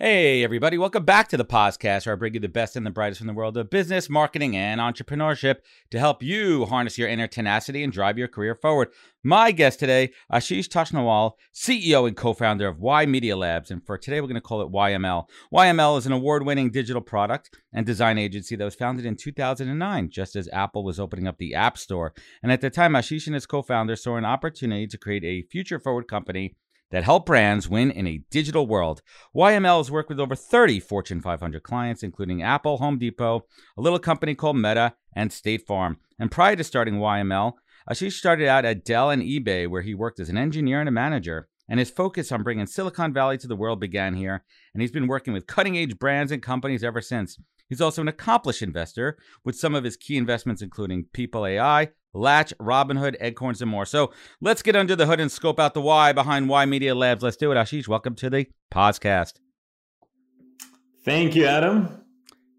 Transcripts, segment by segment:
Hey, everybody, welcome back to the podcast where I bring you the best and the brightest from the world of business, marketing, and entrepreneurship to help you harness your inner tenacity and drive your career forward. My guest today, Ashish Toshniwal, CEO and co founder of Y Media Labs. And for today, we're going to call it YML. YML is an award winning digital product and design agency that was founded in 2009, just as Apple was opening up the App Store. And at the time, Ashish and his co founder saw an opportunity to create a future forward company that help brands win in a digital world. YML has worked with over 30 Fortune 500 clients, including Apple, Home Depot, a little company called Meta, and State Farm. And prior to starting YML, Ashish started out at Dell and eBay, where he worked as an engineer and a manager. And his focus on bringing Silicon Valley to the world began here, and he's been working with cutting edge brands and companies ever since. He's also an accomplished investor, with some of his key investments including People AI, Latch, Robinhood, Acorns, and more. So let's get under the hood and scope out the why behind Y Media Labs. Let's do it. Ashish, welcome to the podcast. Thank you, Adam.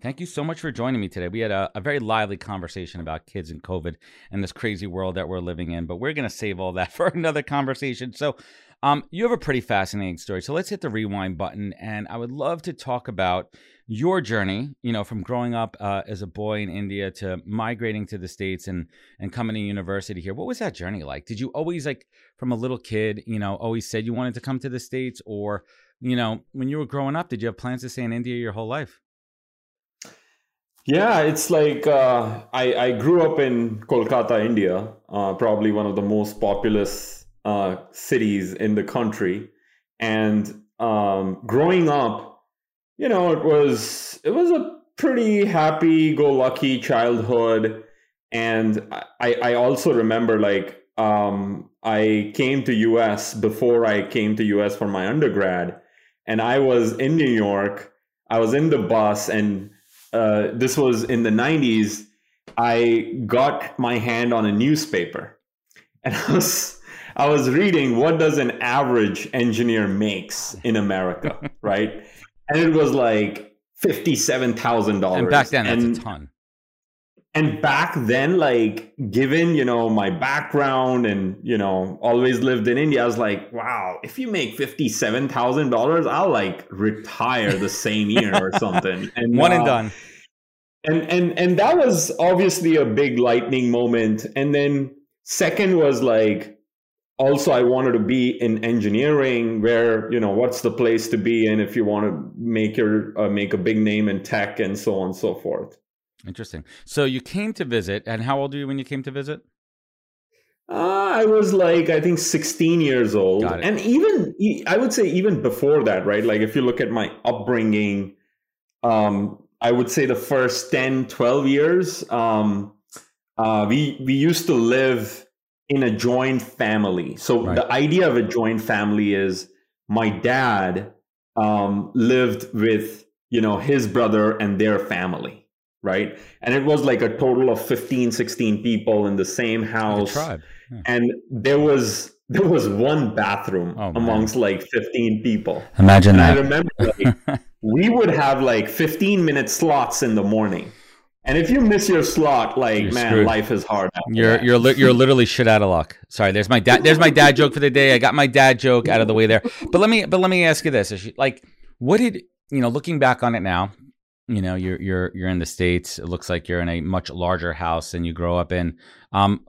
Thank you so much for joining me today. We had a, a, very lively conversation about kids and COVID and this crazy world that we're living in, but we're going to save all that for another conversation. So, um, you have a pretty fascinating story. So let's hit the rewind button, and I would love to talk about your journey, you know, from growing up uh, as a boy in India to migrating to the states and and coming to university here. What was that journey like? Did you always like from a little kid, you know, always said you wanted to come to the states, or you know, when you were growing up, did you have plans to stay in India your whole life? Yeah, it's like uh, I I grew up in Kolkata, India, uh, probably one of the most populous uh, cities in the country, and um, growing up you know, it was it was a pretty happy-go-lucky childhood, and I I also remember like um, I came to US before I came to US for my undergrad, and I was in New York. I was in the bus, and uh, this was in the '90s. I got my hand on a newspaper, and I was I was reading what does an average engineer makes in America, right? and it was like fifty-seven thousand dollars. And back then, that's a ton. And back then, like given you know my background and you know always lived in India, I was like, wow, if you make fifty-seven thousand dollars, I'll like retire the same year or something. And one uh, and done. And and and that was obviously a big lightning moment. And then second was like also i wanted to be in engineering where you know what's the place to be in if you want to make your uh, make a big name in tech and so on and so forth. Interesting. So you came to visit and how old were you when you came to visit? Uh, i was like i think 16 years old. And even i would say even before that right? Like if you look at my upbringing um i would say the first 10 12 years um uh, we we used to live in a joint family. So right. the idea of a joint family is my dad um, lived with you know his brother and their family right? And it was like a total of 15 16 people in the same house. like yeah. and there was there was one bathroom oh, amongst like 15 people. Imagine and that. i remember like, we would have like 15 minute slots in the morning and if you miss your slot, like you're man, screwed. life is hard. You're that. you're li- you're literally shit out of luck. Sorry, there's my dad. There's my dad joke for the day. I got my dad joke out of the way there. But let me but let me ask you this: like, what did you know? Looking back on it now, you know, you're you're you're in the states. It looks like you're in a much larger house than you grow up in. Um,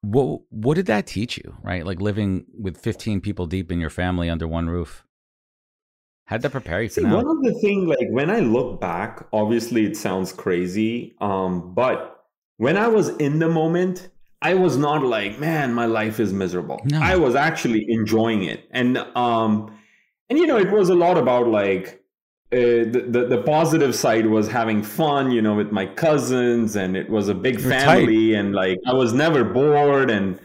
what what did that teach you? Right, like living with 15 people deep in your family under one roof. How'd that prepare you for See, now? one of the things, like when I look back, obviously it sounds crazy, um, but when I was in the moment, I was not like, man, my life is miserable. No. I was actually enjoying it, and um, and you know, it was a lot about like. Uh, the, the the positive side was having fun, you know, with my cousins, and it was a big You're family, and like I was never bored, and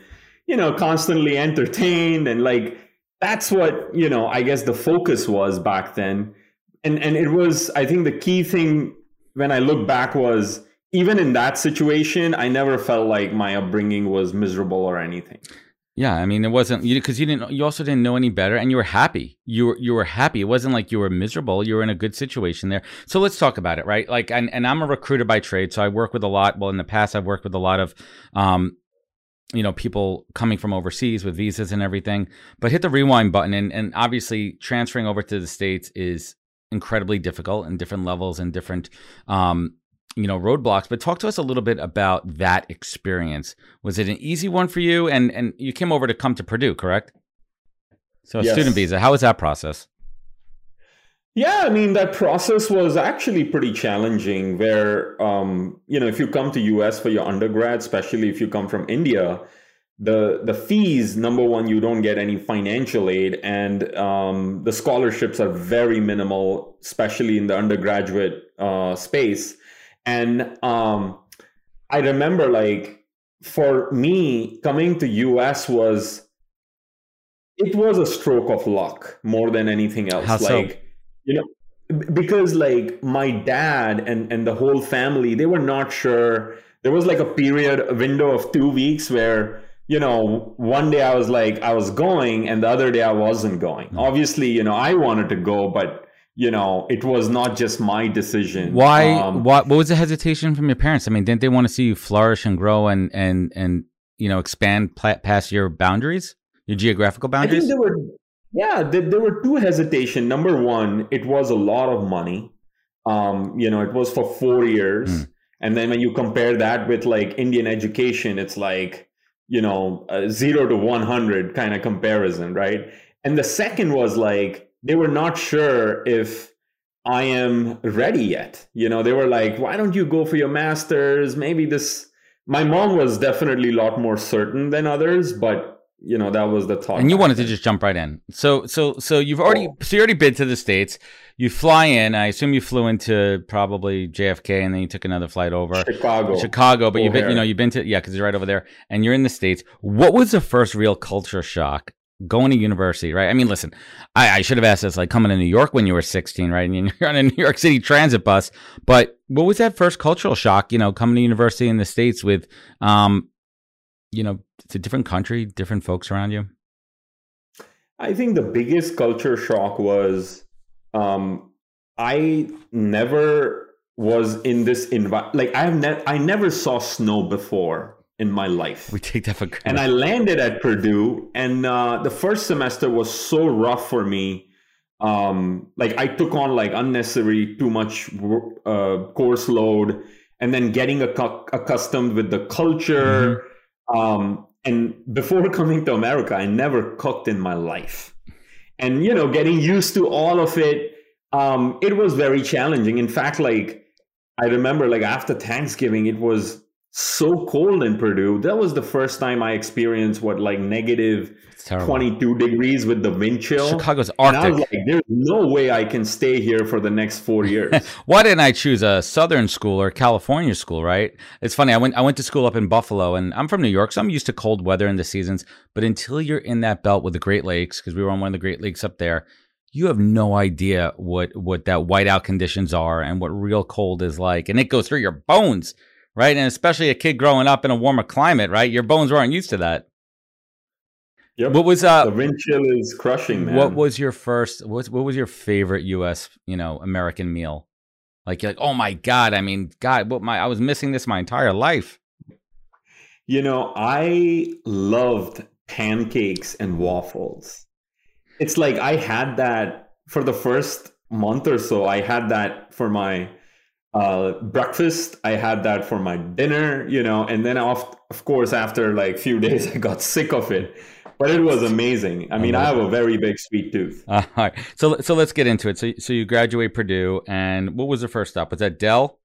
you know, constantly entertained, and like that's what you know i guess the focus was back then and and it was i think the key thing when i look back was even in that situation i never felt like my upbringing was miserable or anything Yeah, I mean, it wasn't you because you didn't. You also didn't know any better, and you were happy. You were you were happy. It wasn't like you were miserable. You were in a good situation there. So let's talk about it, right? Like, and, and I'm a recruiter by trade, so I work with a lot. Well, in the past, I've worked with a lot of, um, you know, people coming from overseas with visas and everything. But hit the rewind button, and and obviously transferring over to the states is incredibly difficult in different levels and different um, you know roadblocks. But talk to us a little bit about that experience. Was it an easy one for you? And and you came over to come to purdue correct? So a Yes. student visa. How was that process yeah i mean that process was actually pretty challenging where um, you know if you come to us for your undergrad especially if you come from india the the fees number one you don't get any financial aid and um, the scholarships are very minimal especially in the undergraduate uh, space and um, i remember like for me coming to us was it was a stroke of luck more than anything else How so? You know because like my dad and and the whole family they were not sure. There was like a period a window of two weeks where you know one day i was like i was going and the other day i wasn't going. Hmm. obviously you know i wanted to go but you know it was not just my decision. Why Um, what what was the hesitation from your parents? I mean didn't they want to see you flourish and grow and and and you know expand past your boundaries your geographical I think boundaries? were, yeah, there, there were two hesitation. Number one, it was a lot of money. Um, you know, it was for four years, Mm. and then when you compare that with like Indian education, it's like you know a zero to one hundred kind of comparison, right? And the second was like they were not sure if I am ready yet. You know, they were like, why don't you go for your masters? Maybe this. My mom was definitely a lot more certain than others, but you know that was the talk and you wanted to just jump right in. So so so you've already Oh. so you already been to the states. You fly in. I assume you flew into probably JFK, and then you took another flight over Chicago. Chicago. But you've been you know you've been to yeah because you're right over there, and you're in the states. What was the first real culture shock? Going to university, right? I mean, listen, I, I should have asked this like coming to New York when you were 16, right? And you're on a New York City transit bus. But what was that first cultural shock, you know, coming to university in the States with, um, you know, it's a different country, different folks around you? I think the biggest culture shock was um, I never was in this environment. Like I have ne- I never saw snow before in my life. We take that for granted. and I landed at Purdue, and uh, the first semester was so rough for me. Um, like I took on like unnecessary, too much uh, course load, and then getting accu- accustomed with the culture. Um, and before coming to America, I never cooked in my life, and you know, getting used to all of it, um, it was very challenging. In fact, like I remember, like after Thanksgiving, it was so cold in Purdue. That was the first time I experienced what like negative it's terrible. 22 degrees with the wind chill. Chicago's and I was Arctic. like, there's no way I can stay here for the next four years. Why didn't I choose a Southern school or California school? Right? It's funny. I went. I went to school up in Buffalo, and I'm from New York, so I'm used to cold weather in the seasons. But until you're in that belt with the Great Lakes, because we were on one of the Great Lakes up there, you have no idea what what that whiteout conditions are and what real cold is like, and it goes through your bones, right? And especially a kid growing up in a warmer climate, right? Your bones weren't used to that. Yep. What was the uh? wind chill is crushing, man. What was your first? What what was your favorite U.S. you know American meal? Like you're like, oh my god! I mean, God, what my I was missing this my entire life. You know, I loved pancakes and waffles. It's like I had that for the first month or so. I had that for my uh, breakfast. I had that for my dinner, you know, and then of, of course after like few days I got sick of it. but it was amazing. I mean, I, I have a very big sweet tooth. Uh, all right, so so let's get into it. So so you graduate Purdue, and what was the first stop? Was that Dell?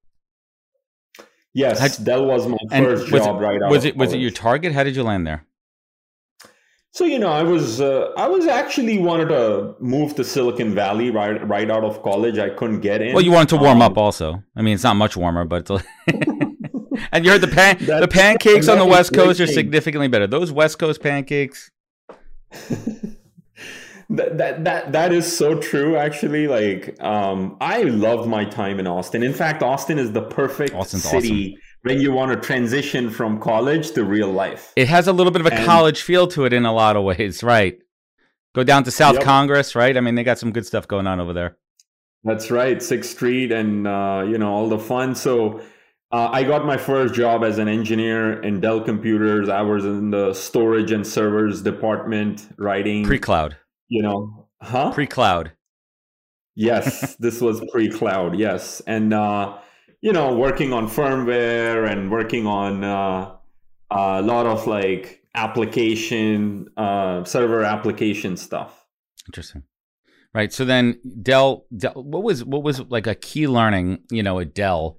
Yes, Had, Dell was my first job it, right out. Was it was it your target? How did you land there? So you know, I was uh, I was actually wanted to move to Silicon Valley right right out of college. I couldn't get in. Well, you wanted to warm um, up also. I mean, it's not much warmer, but and you heard the pan the pancakes on the West Coast are significantly better. Those West Coast pancakes. that, that that that is so true actually like um i loved my time in austin in fact austin is the perfect Austin's city awesome when you want to transition from college to real life. It has a little bit of a and, college feel to it in a lot of ways, right? Go down to South yep. Congress, right? I mean, they got some good stuff going on over there. That's right, Sixth Street, and uh, you know all the fun. So, uh, I got my first job as an engineer in Dell Computers. I was in the storage and servers department, writing pre-cloud. You know, huh? Pre-cloud. Yes, this was pre-cloud. Yes, and uh, you know, working on firmware and working on uh, a lot of like application, uh, server application stuff. Interesting. Right. So then Dell, Dell, what was what was like a key learning, you know, at Dell?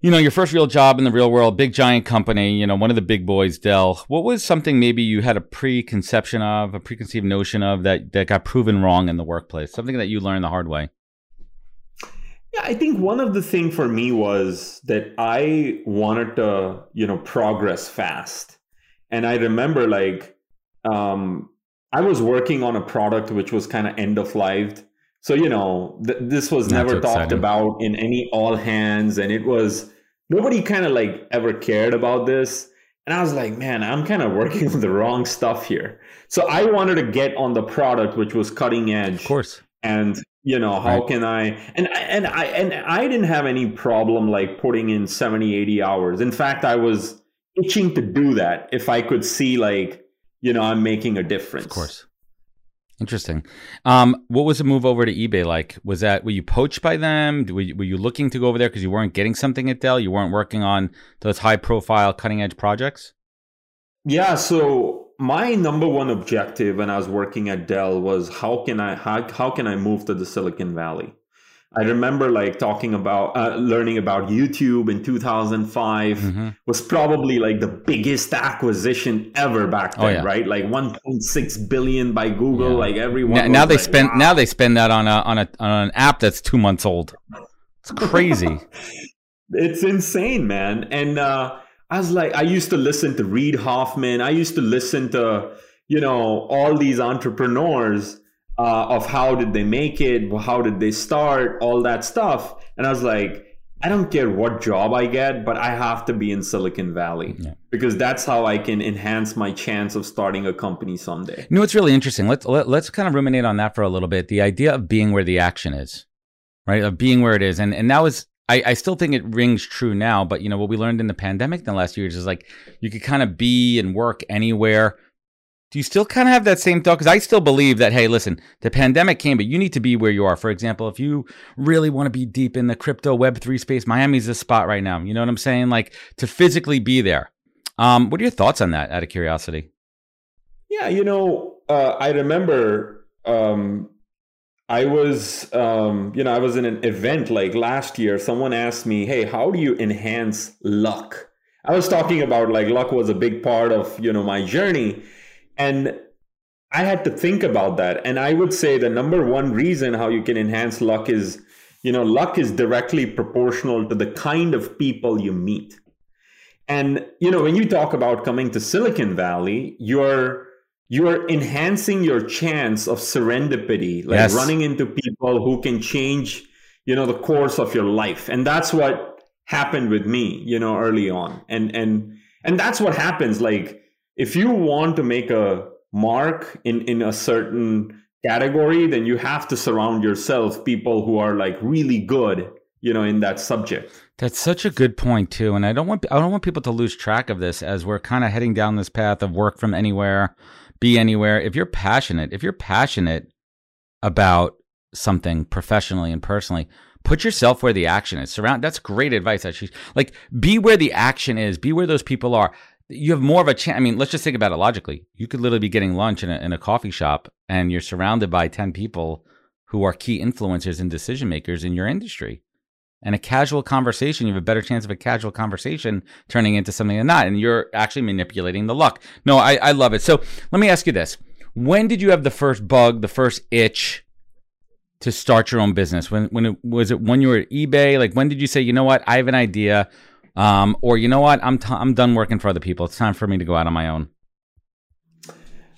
You know, your first real job in the real world, big giant company, you know, one of the big boys, Dell. What was something maybe you had a preconception of, a preconceived notion of that that got proven wrong in the workplace? Something that you learned the hard way? Yeah, I think one of the thing for me was that I wanted to, you know, progress fast. And I remember like um I was working on a product which was kind of end of life. So, you know, th- this was Not never talked exciting. about in any all hands and it was nobody kind of like ever cared about this. And I was like, man, I'm kind of working on the wrong stuff here. So I wanted to get on the product which was cutting edge. Of course. And you know how right. can i and and i and i didn't have any problem like putting in 70 80 hours. In fact i was itching to do that if i could see like you know i'm making a difference. of course. Interesting. Um what was the move over to ebay like? Was that were you poached by them? Were you, were you looking to go over there because you weren't getting something at dell? You weren't working on those high profile cutting edge projects? Yeah so my number one objective when I was working at Dell was how can I how, how can I move to the Silicon Valley? I remember like talking about uh, learning about YouTube in 2005 mm-hmm. was probably like the biggest acquisition ever back oh, then, oh, yeah. right? Like 1.6 billion by Google. Yeah. Like everyone. Now, now they like, spend wow. now they spend that on a on a on an app that's two months old. It's crazy. it's insane, man. And uh, I was like, I used to listen to Reid Hoffman. I used to listen to, you know, all these entrepreneurs uh, of how did they make it, how did they start, all that stuff. And I was like, I don't care what job I get, but I have to be in Silicon Valley yeah. because that's how I can enhance my chance of starting a company someday. You know, it's really interesting. Let's let, us let us kind of ruminate on that for a little bit. The idea of being where the action is, right? Of being where it is, and and that was I, I still think it rings true now, but you know what we learned in the pandemic in the last years is like you could kind of be and work anywhere. Do you still kind of have that same thought? Because I still believe that hey, listen, the pandemic came, but you need to be where you are. For example, if you really want to be deep in the crypto Web three space, Miami's the spot right now. You know what I'm saying? Like to physically be there. Um, what are your thoughts on that? Out of curiosity. Yeah, you know, uh, I remember um, I was, um, you know, I was in an event like last year. Someone asked me, "Hey, how do you enhance luck?" I was talking about like luck was a big part of you know my journey, and I had to think about that. And I would say the number one reason how you can enhance luck is, you know, luck is directly proportional to the kind of people you meet. And you know, when you talk about coming to Silicon Valley, you're you are enhancing your chance of serendipity like yes. running into people who can change you know the course of your life. And that's what happened with me you know early on. And and and that's what happens. Like if you want to make a mark in in a certain category then you have to surround yourself people who are like really good you know in that subject. That's such a good point too. And i don't want i don't want people to lose track of this as we're kind of heading down this path of work from anywhere be anywhere. If you're passionate, if you're passionate about something professionally and personally, put yourself where the action is. Surround that's great advice actually. Like be where the action is, be where those people are. you have more of a chance. I mean, let's just think about it logically. You could literally be getting lunch in a, in a coffee shop and you're surrounded by 10 people who are key influencers and decision makers in your industry. And a casual conversation, you have a better chance of a casual conversation turning into something than not. And you're actually manipulating the luck. No, I, I love it. So let me ask you this. When did you have the first bug, the first itch to start your own business? When when it was it when you were at eBay? Like when did you say, you know what, I have an idea? Um, or you know what, I'm t- I'm done working for other people. It's time for me to go out on my own.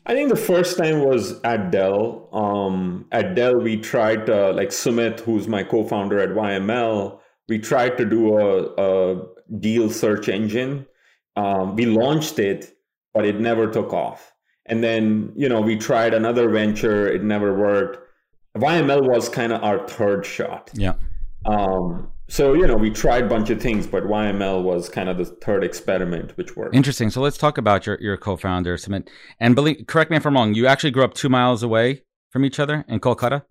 I think the first time was at Dell. Um, at Dell, we tried to, like Sumit, who's my co-founder at YML, we tried to do a, a deal search engine. Um, we launched it, but it never took off. And then, you know, we tried another venture, it never worked. YML was kind of our third shot. Yeah. Um, so you know we tried a bunch of things but yml was kind of the third experiment which worked. Interesting. So let's talk about your, your co-founder Sumit. and believe, correct me if i'm wrong you actually grew up two miles away from each other in kolkata?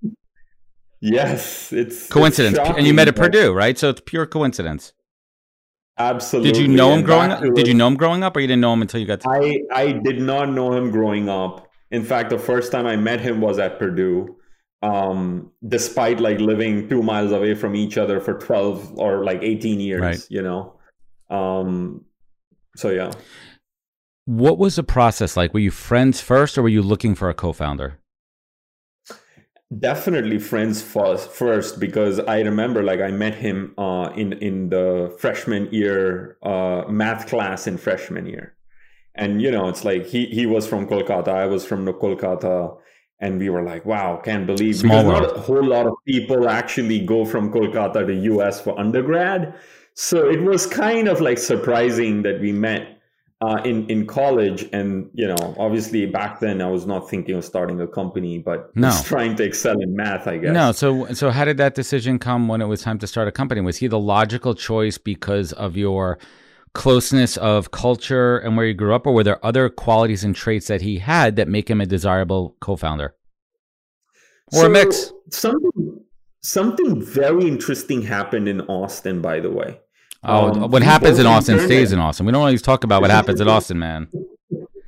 Yes it's coincidence. It's and you met at purdue right? So it's pure coincidence. Absolutely. Did you know him growing up? Did you know him growing up or you didn't know him until you got to- i i did not know him growing up. In fact the first time i met him was at purdue um, despite like living two miles away from each other for 12 or like 18 years, right. you know? Um, so yeah. What was the process like? Were you friends first or were you looking for a co-founder? Definitely friends first, first because I remember like I met him uh, in in the freshman year uh, math class in freshman year, and you know it's like he he was from Kolkata, I was from Kolkata, and we were like, wow, can't believe Small because not a whole lot of people actually go from Kolkata to US for undergrad. So it was kind of like surprising that we met uh, in in college, and you know, obviously back then I was not thinking of starting a company, but no. trying to excel in math, I guess. No, so so how did that decision come when it was time to start a company? Was he the logical choice because of your closeness of culture and where he grew up, or were there other qualities and traits that he had that make him a desirable co-founder, or so a mix? Something something very interesting happened in Austin, by the way. Oh, um, what happens in Austin stays in Austin. We don't always talk about what happens in Austin, man.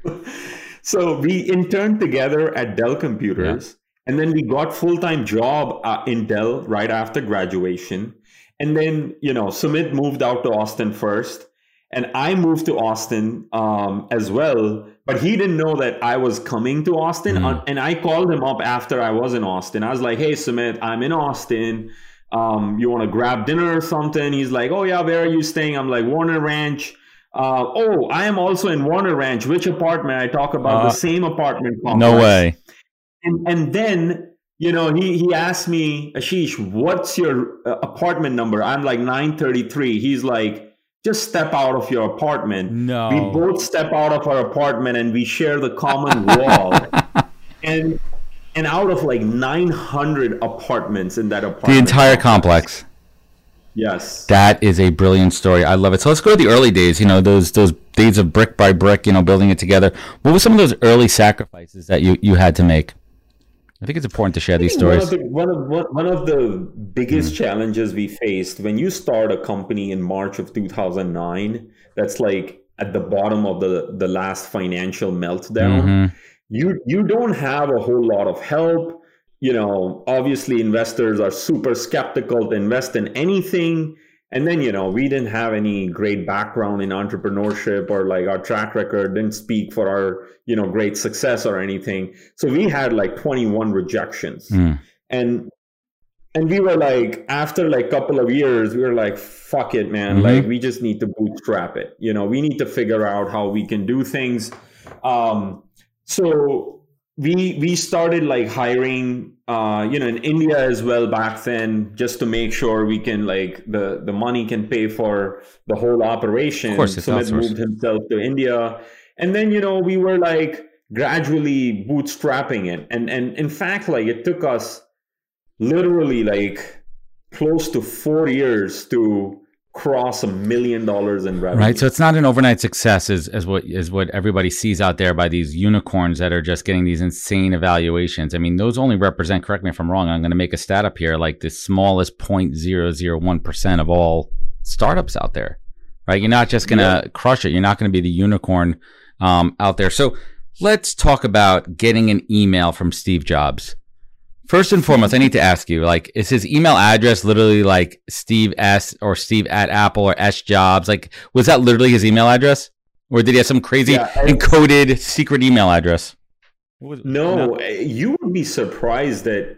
so we interned together at Dell Computers, yeah. and then we got full time job uh, in Dell right after graduation. And then you know, Sumit moved out to Austin first, and I moved to Austin um, as well. But he didn't know that I was coming to Austin, mm. and I called him up after I was in Austin. I was like, "Hey, Sumit, I'm in Austin. Um, you want to grab dinner or something?" He's like, "Oh yeah, where are you staying?" I'm like, "Warner Ranch." Uh, oh, I am also in Warner Ranch. Which apartment? I talk about uh, the same apartment complex. No way. And and then you know he he asked me, Ashish, what's your uh, apartment number? I'm like 933. He's like just step out of your apartment. No. We both step out of our apartment and we share the common wall. and and out of like 900 apartments in that apartment. The entire complex. Yes. That is a brilliant story. I love it. So let's go to the early days, you know, those those days of brick by brick, you know, building it together. What were some of those early sacrifices that you, you had to make? I think it's important to share these stories. One of, the, one, of, one of the biggest mm. challenges we faced when you start a company in March of 2009, that's like at the bottom of the, the last financial meltdown. Mm-hmm. You you don't have a whole lot of help. You know, obviously investors are super skeptical to invest in anything and then you know we didn't have any great background in entrepreneurship or like our track record didn't speak for our you know great success or anything. So we had like 21 rejections. Mm. and and we were like after like couple of years we were like fuck it man. Mm-hmm. like we just need to bootstrap it. You know we need to figure out how we can do things. Um so we we started like hiring uh, you know in india as well back then just to make sure we can like the the money can pay for the whole operation. Of course, Sumit moved himself to india. And then you know we were like gradually bootstrapping it. And and in fact like it took us literally like close to four years to cross a million dollars in revenue. Right. So it's not an overnight success is, as what is what everybody sees out there by these unicorns that are just getting these insane evaluations. I mean, those only represent, correct me if I'm wrong, I'm going to make a stat up here, like the smallest 0.001% of all startups out there. right? You're not just gonna yeah. crush it. You're not gonna be the unicorn um, out there. So let's talk about getting an email from Steve Jobs. First and foremost, I need to ask you, like, is his email address literally like Steve S or Steve at Apple or S Jobs? Like, was that literally his email address? Or did he have some crazy yeah, encoded secret email address? No, no, eh, you would be surprised that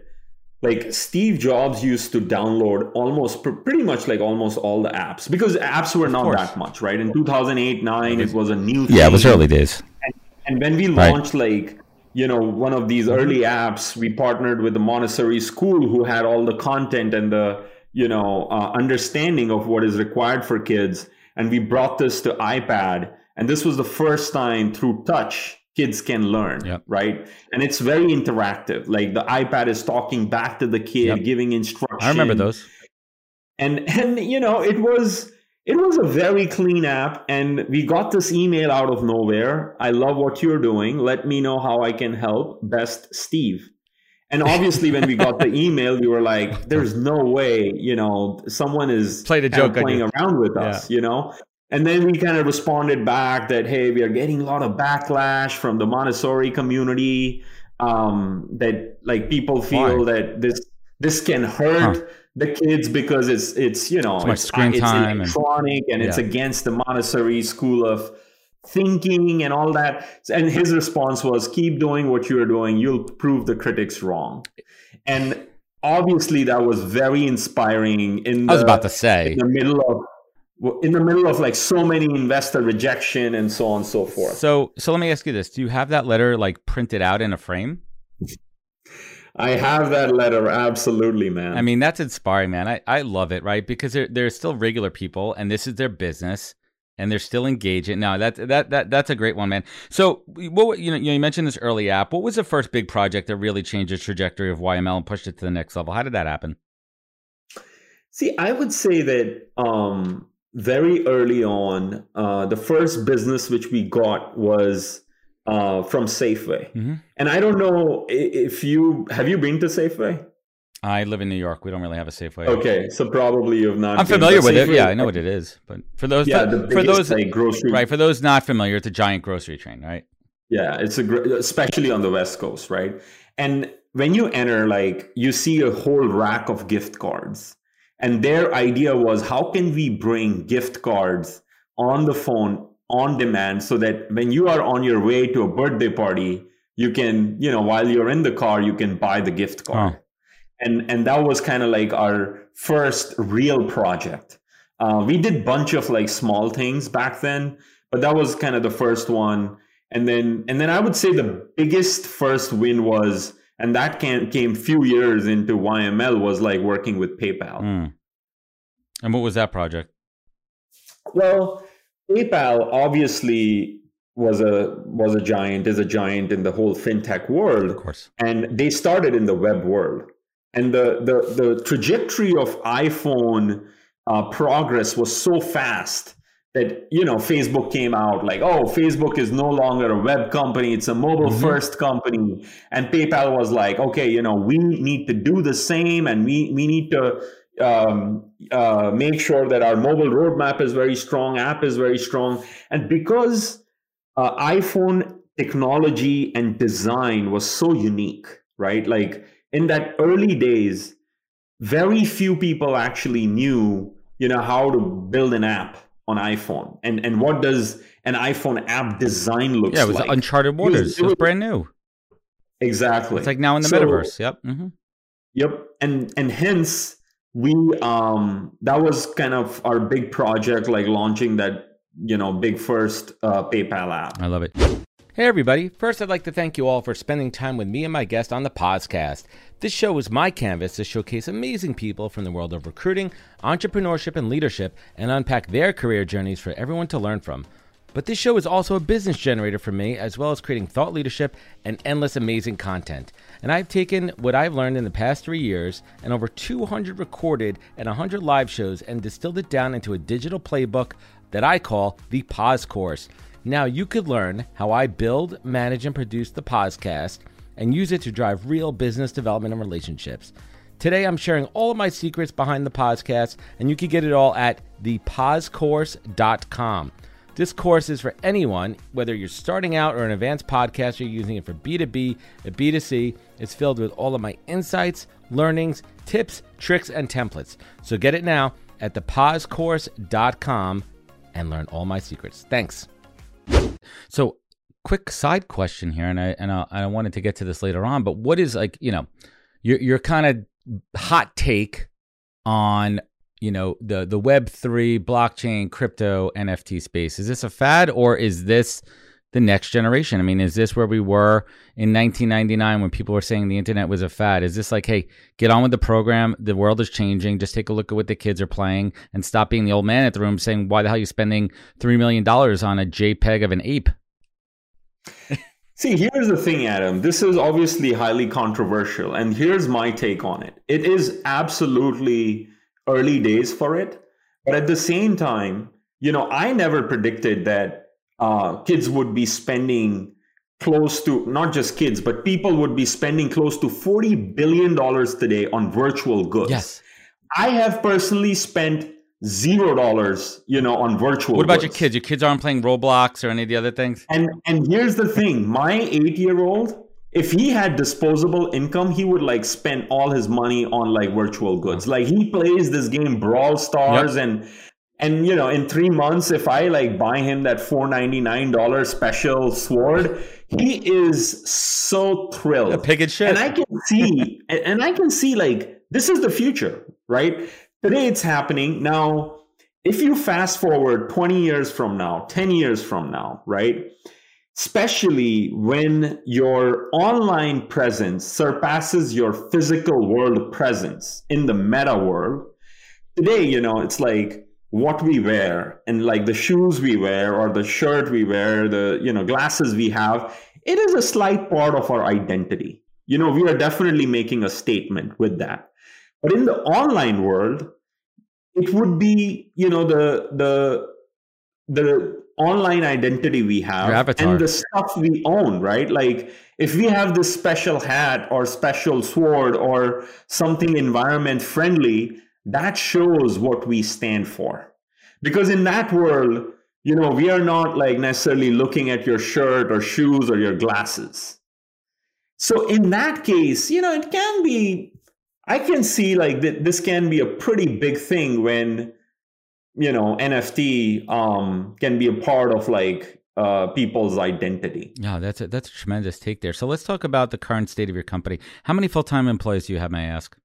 like Steve Jobs used to download almost pretty much like almost all the apps because apps were not that much, right? In 2008, 9, it was a new thing. Yeah, it was early days. And, and when we launched right. like you know one of these early apps we partnered with the montessori school who had all the content and the you know uh, understanding of what is required for kids. And we brought this to ipad. And this was the first time through touch kids can learn yep. right? And it's very interactive. Like the ipad is talking back to the kid yep. giving instructions i remember those. And and you know it was it was a very clean app, and we got this email out of nowhere. I love what you're doing. Let me know how I can help. Best Steve. And obviously, when we got the email, we were like, "There's no way, you know, someone is played a joke playing around with us, yeah. you know." And then we kind of responded back that, "Hey, we are getting a lot of backlash from the Montessori community. Um, that like people feel Why? that this this can hurt." Huh the kids because it's it's you know it's, it's, screen it's time electronic and, and it's against the Montessori school of thinking and all that. And his response was, "Keep doing what you're doing. You'll prove the critics wrong." And obviously, that was very inspiring. In the, I was about to say in the middle of in the middle of like so many investor rejection and so on and so forth. So, so let me ask you this: Do you have that letter like printed out in a frame? I have that letter, absolutely, man. I mean, that's inspiring, man. I, I love it, right? Because they're, they're still regular people, and this is their business, and they're still engaging. Now, that that that that's a great one, man. So, what you know, you mentioned this early app. What was the first big project that really changed the trajectory of YML and pushed it to the next level? How did that happen? See, I would say that um, very early on, uh, the first business which we got was uh, from Safeway. Mm-hmm. And I don't know if you have you been to Safeway. I live in New York. We don't really have a Safeway. Okay, so probably you've not. I'm familiar with Safeway, it. Yeah, I know what it is. But for those, yeah, for those, like, grocery, right? For those not familiar, it's a giant grocery chain, right? Yeah, it's a especially on the West Coast, right? And when you enter, like you see a whole rack of gift cards, and their idea was, how can we bring gift cards on the phone on demand so that when you are on your way to a birthday party you can you know while you're in the car you can buy the gift card. And and that was kind of like our first real project. Uh, we did bunch of like small things back then but that was kind of the first one. And then and then i would say the biggest first win was and that came came few years into yml was like working with paypal. Mm. and what was that project? Well PayPal obviously was a was a giant, is a giant in the whole fintech world. Of course. And they started in the web world. And the the, the trajectory of iPhone uh, progress was so fast that you know Facebook came out like, oh, Facebook is no longer a web company; it's a mobile mm-hmm. first company. And PayPal was like, okay, you know, we need to do the same, and we we need to um, uh, make sure that our mobile roadmap is very strong, app is very strong. And because uh, iPhone technology and design was so unique, right? Like in that early days, very few people actually knew, you know, how to build an app on iPhone and and what does an iPhone app design look like. Yeah, it was like. uncharted waters. It was, it was, brand new. Exactly. It's like now in the so, metaverse. Yep. Mm-hmm. Yep. And and hence we um that was kind of our big project like launching that you know big first uh, paypal app. I love it. Hey everybody. First i'd like to thank you all for spending time with me and my guest on the podcast. This show is my canvas to showcase amazing people from the world of recruiting entrepreneurship and leadership and unpack their career journeys for everyone to learn from but this show is also a business generator for me, as well as creating thought leadership and endless amazing content. And I've taken what I've learned in the past three years and over 200 recorded and 100 live shows and distilled it down into a digital playbook that I call the Poz Course. Now you could learn how I build, manage, and produce the podcast and use it to drive real business development and relationships. Today, I'm sharing all of my secrets behind the podcast, and you can get it all at thepozcourse.com. This course is for anyone, whether you're starting out or an advanced podcaster using it for B2B and B2C. It's filled with all of my insights, learnings, tips, tricks, and templates. So get it now at thepozcourse.com and learn all my secrets. Thanks. So, quick side question here, and I and I, I wanted to get to this later on, but what is like you know your your kind of hot take on you know the the web 3 blockchain crypto nft space. Is this a fad or is this the next generation? I mean is this where we were in 1999 when people were saying the internet was a fad? Is this like hey get on with the program. The world is changing. Just take a look at what the kids are playing and stop being the old man at the room saying why the hell are you spending 3 million dollars on a jpeg of an ape? See, here's the thing, Adam. This is obviously highly controversial, and here's my take on it. It is absolutely early days for it. But at the same time, you know, I never predicted that uh, kids would be spending close to not just kids, but people would be spending close to forty billion dollars today on virtual goods. Yes, I have personally spent zero dollars, you know, on virtual. What about goods. your kids? Your kids aren't playing Roblox or any of the other things. And and here's the thing: my eight-year-old if he had disposable income, he would like spend all his money on like virtual goods. Like he plays this game Brawl Stars yep. and and you know in three months if I like buy him that four ninety nine dollar special sword, he is so thrilled. A pig and shit. And I can see and I can see like this is the future, right? Today it's happening. Now, if you fast forward 20 years from now, 10 years from now, right? Especially when your online presence surpasses your physical world presence in the meta world. Today, you know, it's like what we wear and like the shoes we wear or the shirt we wear, the, you know, glasses we have, it is a slight part of our identity. You know, we are definitely making a statement with that. But in the online world, it would be, you know, the the the online identity we have and the stuff we own, right? Like if we have this special hat or special sword or something environment friendly, that shows what we stand for. Because in that world, you know, we are not like necessarily looking at your shirt or shoes or your glasses. So in that case, you know, it can be, I can see like th- this can be a pretty big thing when you know nft um can be a part of like uh people's identity. Yeah that's a that's a tremendous take there. So let's talk about the current state of your company. How many full-time employees do you have may i ask?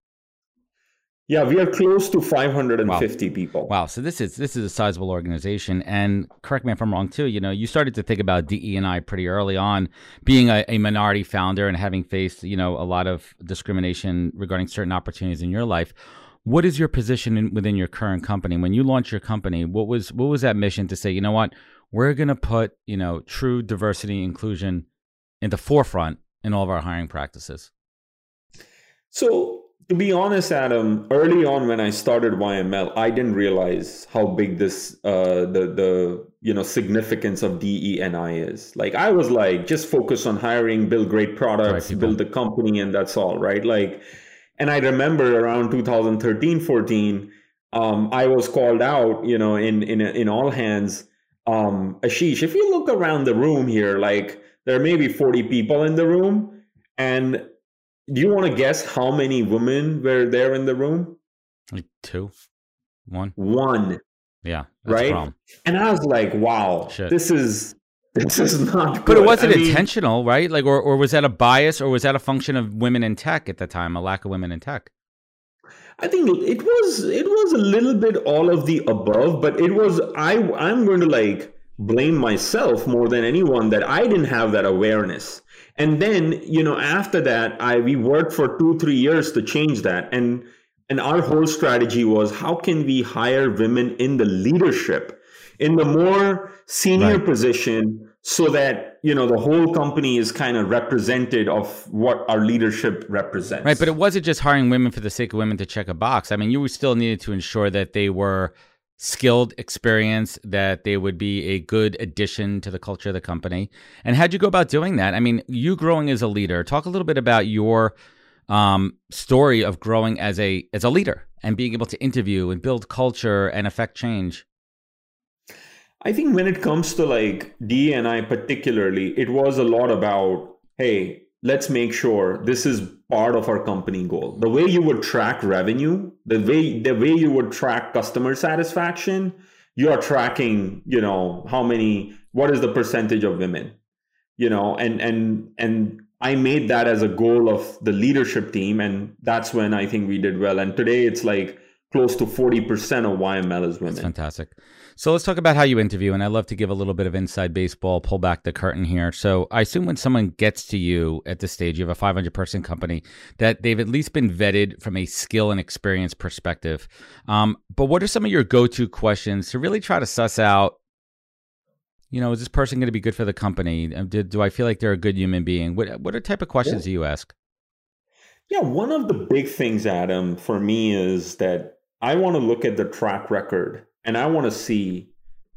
Yeah we are close to 550 wow. people. Wow so this is this is a sizable organization. And correct me if i'm wrong too you know you started to think about de&i pretty early on being a, a minority founder and having faced you know a lot of discrimination regarding certain opportunities in your life what is your position in, within your current company? When you launched your company what was what was that mission to say you know what? We're going to put you know true diversity inclusion in the forefront in all of our hiring practices so to be honest adam early on when i started yml i didn't realize how big this uh, the the you know significance of DE&I is. Like i was like just focus on hiring build great products right, build the company and that's all right? Like and I remember around 2013, 14, um, I was called out, you know, in in in all hands. Um, Ashish, if you look around the room here, like there may be 40 people in the room, and do you want to guess how many women were there in the room? Like two, one, one. Yeah, right. And I was like, wow, Shit. this is this is not good. But it wasn't I intentional, mean, right? Like, or, or was that a bias, or was that a function of women in tech at the time, a lack of women in tech? I think it was it was a little bit all of the above, but it was I I'm going to like blame myself more than anyone that I didn't have that awareness. And then, you know, after that, I we worked for two, three years to change that. And and our whole strategy was how can we hire women in the leadership in the more senior right. position so that you know the whole company is kind of represented of what our leadership represents right but it wasn't just hiring women for the sake of women to check a box i mean you still needed to ensure that they were skilled experience that they would be a good addition to the culture of the company and how'd you go about doing that i mean you growing as a leader talk a little bit about your um, story of growing as a as a leader and being able to interview and build culture and affect change? I think when it comes to like D and I particularly, it was a lot about hey, let's make sure this is part of our company goal. The way you would track revenue, the way the way you would track customer satisfaction, you are tracking, you know, how many what is the percentage of women? You know, and and and I made that as a goal of the leadership team and that's when I think we did well. And today it's like close to 40% of YML is women. That's fantastic. So let's talk about how you interview. And I love to give a little bit of inside baseball, pull back the curtain here. So I assume when someone gets to you at this stage, you have a 500 person company, that they've at least been vetted from a skill and experience perspective. Um, but what are some of your go to questions to really try to suss out? You know, is this person going to be good for the company? Um, do, do I feel like they're a good human being? What what are type of questions yeah. do you ask? Yeah, one of the big things, Adam, for me is that I want to look at the track record and I want to see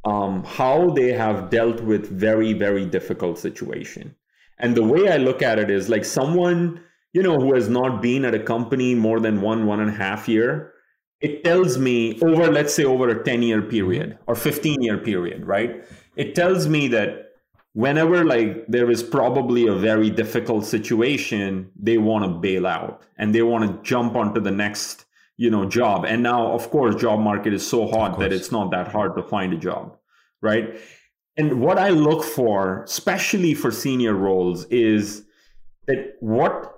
um, how they have dealt with very, very difficult situation. And the way I look at it is like someone, you know, who has not been at a company more than one, one and a half year, it tells me over, let's say, over a 10 year period or 15 year period, right? It tells me that whenever like there is probably a very difficult situation, they want to bail out and they want to jump onto the next you know job. And now of course job market is so hot that it's not that hard to find a job right? And what i look for especially for senior roles is that what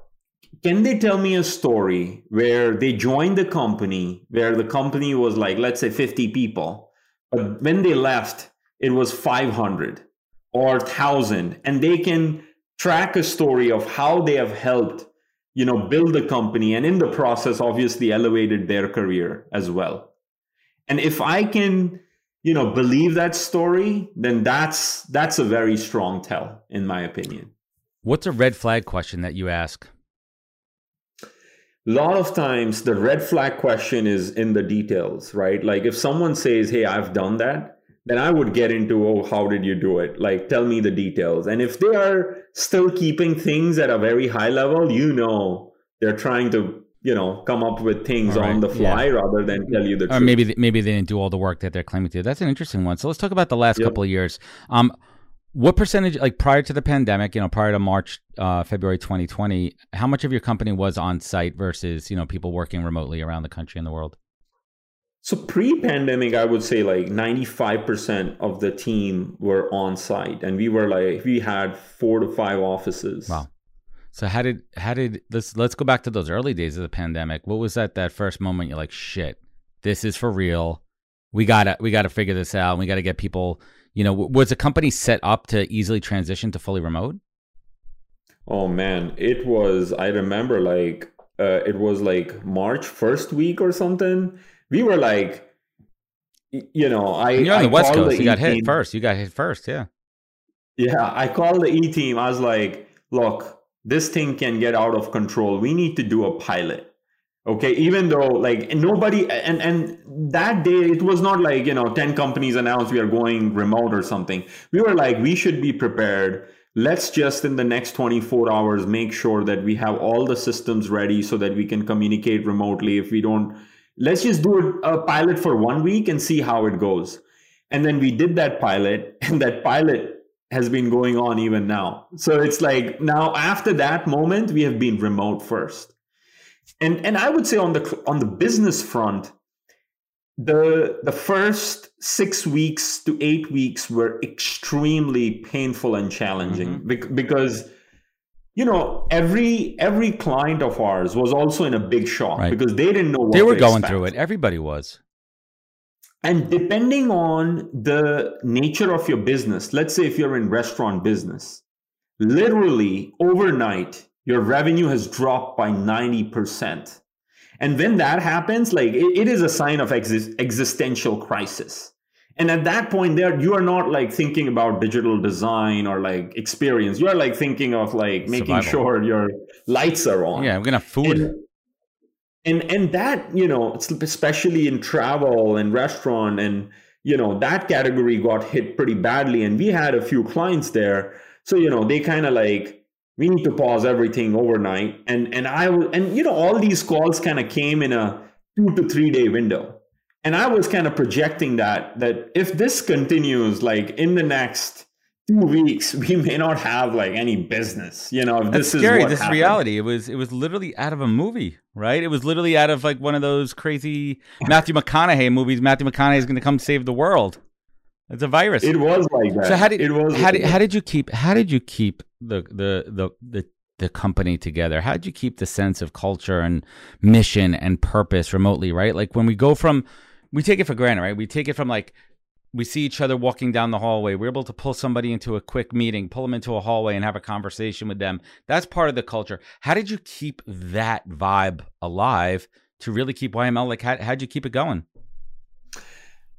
can they tell me a story where they joined the company where the company was like let's say 50 people but when they left it was 500 or 1000 and they can track a story of how they have helped you know build the company and in the process obviously elevated their career as well. And if i can you know believe that story then that's that's a very strong tell in my opinion. What's a red flag question that you ask? A lot of times the red flag question is in the details right? Like if someone says hey i've done that then I would get into, oh, how did you do it? Like, tell me the details. And if they are still keeping things at a very high level, you know, they're trying to, you know, come up with things right. on the fly yeah. rather than tell you the or truth. Or maybe maybe they didn't do all the work that they're claiming to. Do. That's an interesting one. So let's talk about the last yep. couple of years. Um, what percentage, like prior to the pandemic, you know, prior to March, uh, February 2020, how much of your company was on site versus, you know, people working remotely around the country and the world? So pre-pandemic, I would say like 95% of the team were on site and we were like we had four to five offices. Wow. So how did how did let's let's go back to those early days of the pandemic. What was that that first moment you're like, shit, this is for real. We gotta we gotta figure this out. We gotta get people, you know, was the company set up to easily transition to fully remote? Oh man, it was I remember like uh, it was like March first week or something we were like, you know, I you're on the West Coast. The you got hit first. You got hit first. Yeah. Yeah, I called the E team. I was like, look, this thing can get out of control. We need to do a pilot. Okay, even though like nobody and and that day it was not like you know ten companies announced we are going remote or something. We were like we should be prepared. Let's just in the next 24 hours make sure that we have all the systems ready so that we can communicate remotely. If we don't let's just do a, a pilot for one week and see how it goes. And then we did that pilot, and that pilot has been going on even now. So it's like now after that moment, we have been remote first. And and I would say on the on the business front, the the first six weeks to eight weeks were extremely painful and challenging mm-hmm. because you know every every client of ours was also in a big shock right. because they didn't know what they were going expect. through it everybody was and depending on the nature of your business let's say if you're in restaurant business literally overnight your revenue has dropped by 90% and when that happens like it, it is a sign of exi- existential crisis and at that point there you are not like thinking about digital design or like experience you are like thinking of like making Survival. sure your lights are on yeah we're gonna have food and, and and that you know especially in travel and restaurant and you know that category got hit pretty badly and we had a few clients there so you know they kind of like we need to pause everything overnight. And and I and you know all these calls kind of came in a two to three day window. And I was kind of projecting that that if this continues like in the next two weeks, we may not have like any business. You know, this scary. is what this is happened. reality. It was it was literally out of a movie, right? It was literally out of like one of those crazy Matthew McConaughey movies. Matthew McConaughey is going to come save the world. It's a virus. It was like that. so how did it was how did how did you keep how did you keep the the the the the company together? How did you keep the sense of culture and mission and purpose remotely, right? Like when we go from we take it for granted, right? We take it from like we see each other walking down the hallway. We're able to pull somebody into a quick meeting, pull them into a hallway and have a conversation with them. That's part of the culture. How did you keep that vibe alive to really keep YML? Like, how, how'd you keep it going?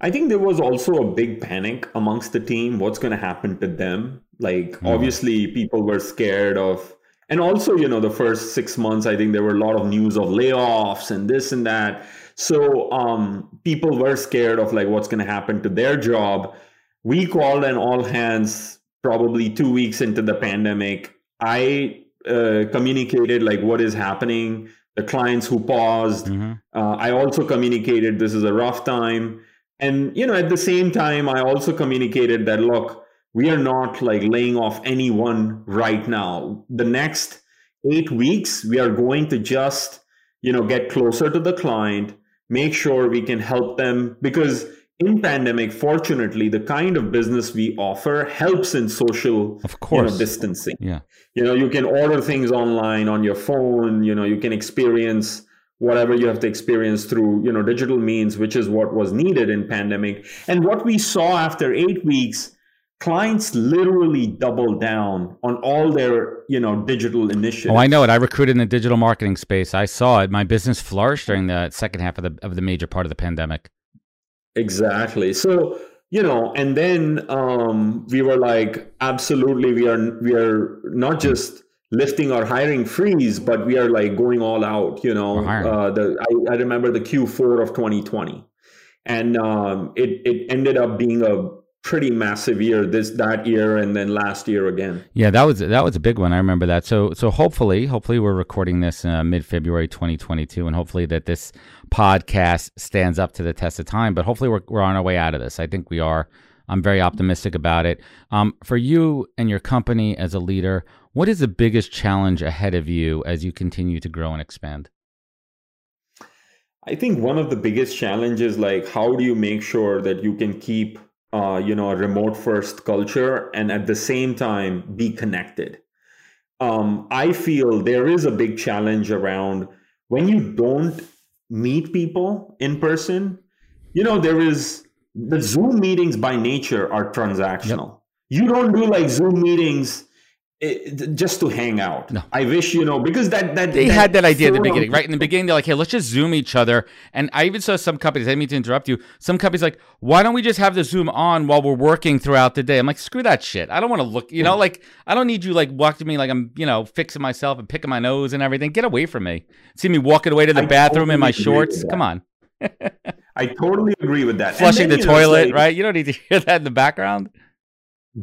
I think there was also a big panic amongst the team. What's going to happen to them? Like, Mhm. obviously, people were scared of, and also, you know, the first six months, I think there were a lot of news of layoffs and this and that. So, um, people were scared of like what's going to happen to their job. We called an all hands probably two weeks into the pandemic. I uh, communicated like what is happening, the clients who paused. Mhm. Uh, I also communicated this is a rough time. And, you know, at the same time, I also communicated that, look, we are not like laying off anyone right now. The next eight weeks, we are going to just, you know, get closer to the client, make sure we can help them because in pandemic, fortunately, the kind of business we offer helps in social Of you know, distancing. Yeah. you know you can order things online on your phone you know you can experience whatever you have to experience through you know digital means which is what was needed in pandemic. And what we saw after 8 weeks clients literally double down on all their you know digital initiatives Oh, I know it. I recruited in the digital marketing space. I saw it. My business flourished during the second half of the of the major part of the pandemic. Exactly. So, you know, and then um, we were like, absolutely, we are we are not just lifting our hiring freeze, but we are like going all out. You know, uh, the I, I remember the Q4 of 2020, and um, it it ended up being a pretty massive year this that year and then last year again. Yeah, that was that was a big one. I remember that. So so hopefully hopefully we're recording this uh, mid February 2022, and hopefully that this podcast stands up to the test of time. But hopefully we're we're on our way out of this. I think we are. I'm very optimistic about it. Um, for you and your company as a leader, what is the biggest challenge ahead of you as you continue to grow and expand? I think one of the biggest challenges, like how do you make sure that you can keep, uh, you know, a remote first culture and at the same time be connected. Um, I feel there is a big challenge around when you don't meet people in person. You know, there is the Zoom meetings by nature are transactional. You don't do like Zoom meetings just to hang out. No. I wish you know because that that They had that idea at the beginning, right? In the beginning, they're like, "Hey, let's just Zoom each other." And I even saw some companies. I didn't mean to interrupt you. Some companies like, "Why don't we just have the Zoom on while we're working throughout the day?" I'm like, "Screw that shit. I don't want to look. You know, like I don't need you like walking me like I'm, you know, fixing myself and picking my nose and everything. Get away from me. See me walking away to the I bathroom in my totally agree with shorts. Come on, I totally agree with that. Flushing then, the you know, toilet, like, right? You don't need to hear that in the background.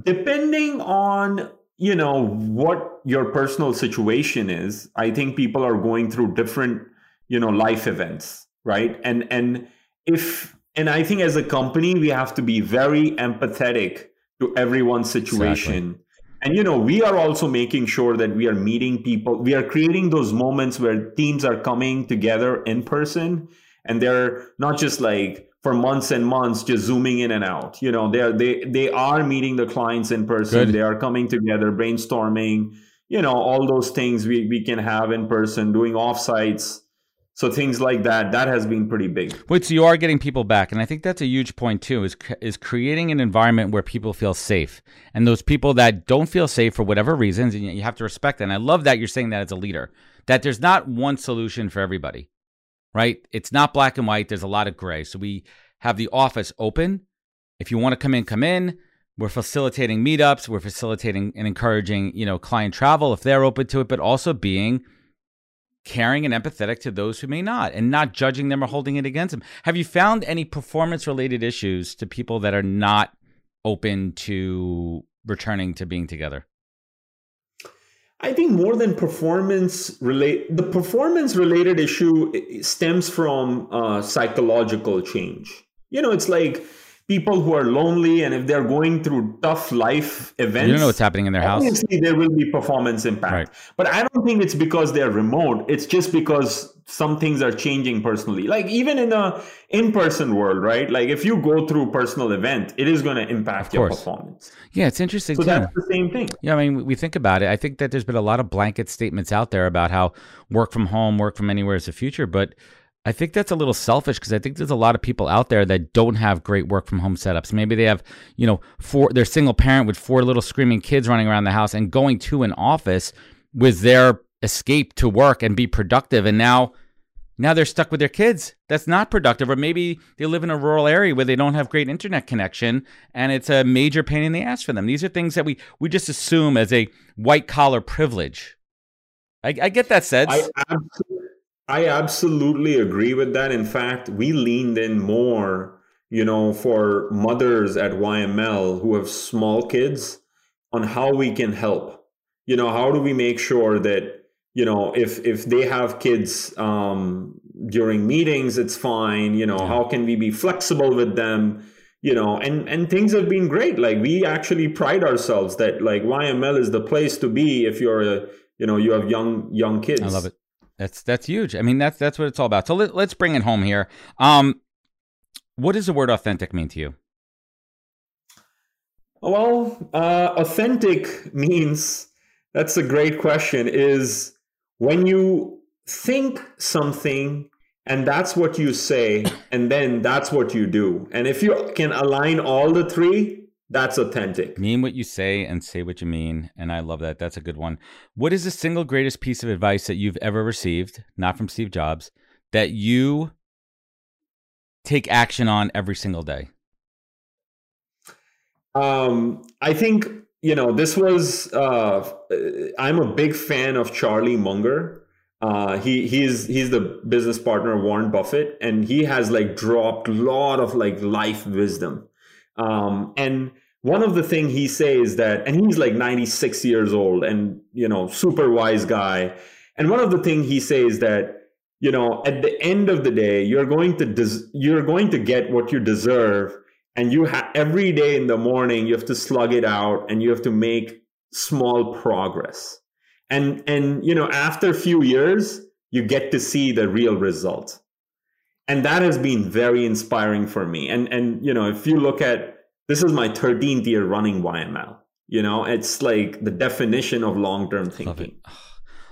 Depending on you know what your personal situation is, I think people are going through different you know life events, right? And and if and I think as a company we have to be very empathetic to everyone's situation. And you know, we are also making sure that we are meeting people. We are creating those moments where teams are coming together in person and they're not just like for months and months just zooming in and out. You know, they're they they are meeting the clients in person. Good. They are coming together, brainstorming, you know, all those things we, we can have in person, doing offsites. So things like that, that has been pretty big. Wait, so you are getting people back, and I think that's a huge point too. Is is creating an environment where people feel safe, and those people that don't feel safe for whatever reasons, and you have to respect that. And I love that you're saying that as a leader, that there's not one solution for everybody, right? It's not black and white. There's a lot of gray. So we have the office open. If you want to come in, come in. We're facilitating meetups. We're facilitating and encouraging, you know, client travel if they're open to it, but also being caring and empathetic to those who may not and not judging them or holding it against them. Have you found any performance related issues to people that are not open to returning to being together? I think more than performance relate the performance related issue stems from uh, psychological change. You know, it's like people who are lonely and if they're going through tough life events you don't know what's happening in their house obviously there will be performance impact right. but i don't think it's because they're remote it's just because some things are changing personally. Like even in a in-person world right? Like if you go through personal event it is going to impact your performance. Yeah it's interesting so too. that's the same thing. Yeah i mean we think about it. I think that there's been a lot of blanket statements out there about how work from home work from anywhere is the future but I think that's a little selfish because I think there's a lot of people out there that don't have great work from home setups. Maybe they have, you know, four they're single parent with four little screaming kids running around the house and going to an office was their escape to work and be productive and now now they're stuck with their kids. That's not productive or maybe they live in a rural area where they don't have great internet connection and it's a major pain in the ass for them. These are things that we we just assume as a white collar privilege. I, I get that said. I I absolutely agree with that. In fact, we leaned in more, you know, for mothers at YML who have small kids on how we can help. You know, how do we make sure that, you know, if if they have kids um, during meetings, it's fine. You know, how can we be flexible with them? You know, and and things have been great. Like we actually pride ourselves that like YML is the place to be if you're a you know you have young young kids. I love it. That's that's huge. I mean, that's that's what it's all about. So let, us bring it home here. Um, what does the word authentic mean to you? Well, uh, authentic means that's a great question. Is when you think something and that's what you say, and then that's what you do. And if you can align all the three, that's authentic. Mean what you say and say what you mean. And I love that. That's a good one. What is the single greatest piece of advice that you've ever received, not from Steve Jobs, that you take action on every single day? Um, I think, you know, this was, uh, I'm a big fan of Charlie Munger. Uh, he he's he's the business partner of Warren Buffett, and he has like dropped a lot of like life wisdom um, and one of the thing he says that, and he's like 96 years old and, you know, super wise guy. And one of the thing he says that, you know, at the end of the day, you're going to, des- you're going to get what you deserve. And you have every day in the morning, you have to slug it out and you have to make small progress. And, and, you know, after a few years, you get to see the real result. And that has been very inspiring for me. And and you know if you look at this is my 13th year running yml you know it's like the definition of long-term thinking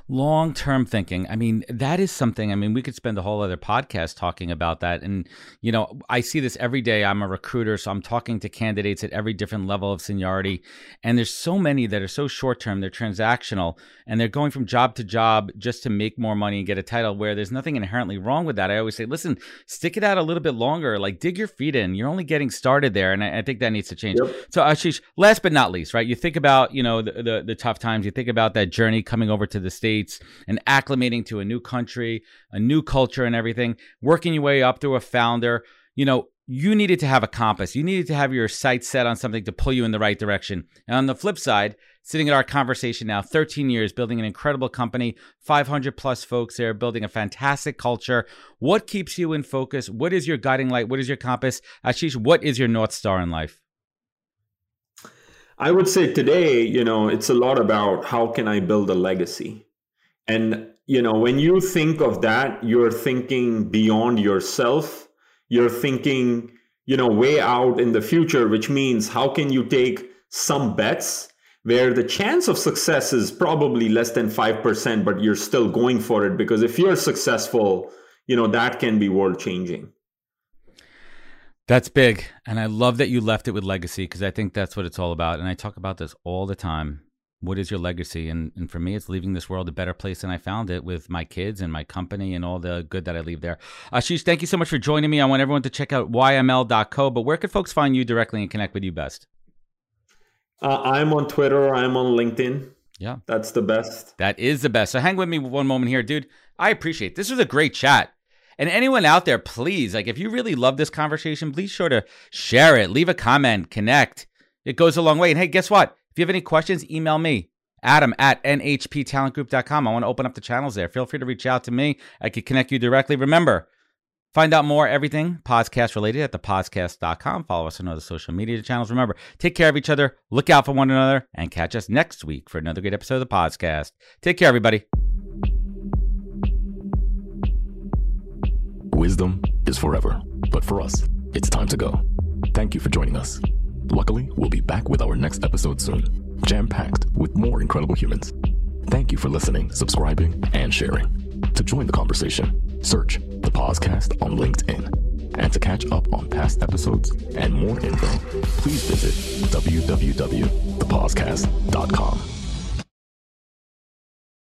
long term thinking. I mean, that is something. I mean, we could spend a whole other podcast talking about that. And, you know, I see this every day. I'm a recruiter, so I'm talking to candidates at every different level of seniority. And there's so many that are so short term, they're transactional, and they're going from job to job just to make more money and get a title where there's nothing inherently wrong with that. I always say, listen, stick it out a little bit longer, like dig your feet in. You're only getting started there. And I, I think that needs to change. Yep. So, Ashish, last but not least, right? You think about, you know, the, the, the tough times, you think about that journey coming over to the States States and acclimating to a new country, a new culture, and everything, working your way up through a founder, you know, you needed to have a compass. You needed to have your sights set on something to pull you in the right direction. And on the flip side, sitting at our conversation now, 13 years, building an incredible company, 500 plus folks there, building a fantastic culture. What keeps you in focus? What is your guiding light? What is your compass? Ashish, what is your North Star in life? I would say today, you know, it's a lot about how can I build a legacy? And you know, when you think of that, you're thinking beyond yourself. You're thinking, you know, way out in the future, which means how can you take some bets where the chance of success is probably less than 5%, but you're still going for it because if you're successful, you know, that can be world changing. That's big. And I love that you left it with legacy because I think that's what it's all about. And I talk about this all the time what is your legacy? And and for me, it's leaving this world a better place than I found it with my kids and my company and all the good that I leave there. Ashish, thank you so much for joining me. I want everyone to check out yml.co, but where could folks find you directly and connect with you best? Uh, I'm on Twitter. I'm on LinkedIn. Yeah. That's the best. That is the best. So hang with me one moment here, dude. I appreciate it. This was a great chat. And anyone out there, please, like if you really love this conversation, please sure to share it, leave a comment, connect. It goes a long way. And hey, guess what? If you have any questions, email me, Adam at nhptalentgroup.com. I want to open up the channels there. Feel free to reach out to me. I could connect you directly. Remember, find out more everything podcast related at thepozcast.com. Follow us on other social media channels. Remember, take care of each other, look out for one another, and catch us next week for another great episode of the podcast. Take care, everybody. Wisdom is forever, but for us, it's time to go. Thank you for joining us. Luckily, we'll be back with our next episode soon, jam packed with more incredible humans. Thank you for listening, subscribing, and sharing. To join the conversation, search the Pozcast on LinkedIn. And to catch up on past episodes and more info, please visit www.thepozcast.com.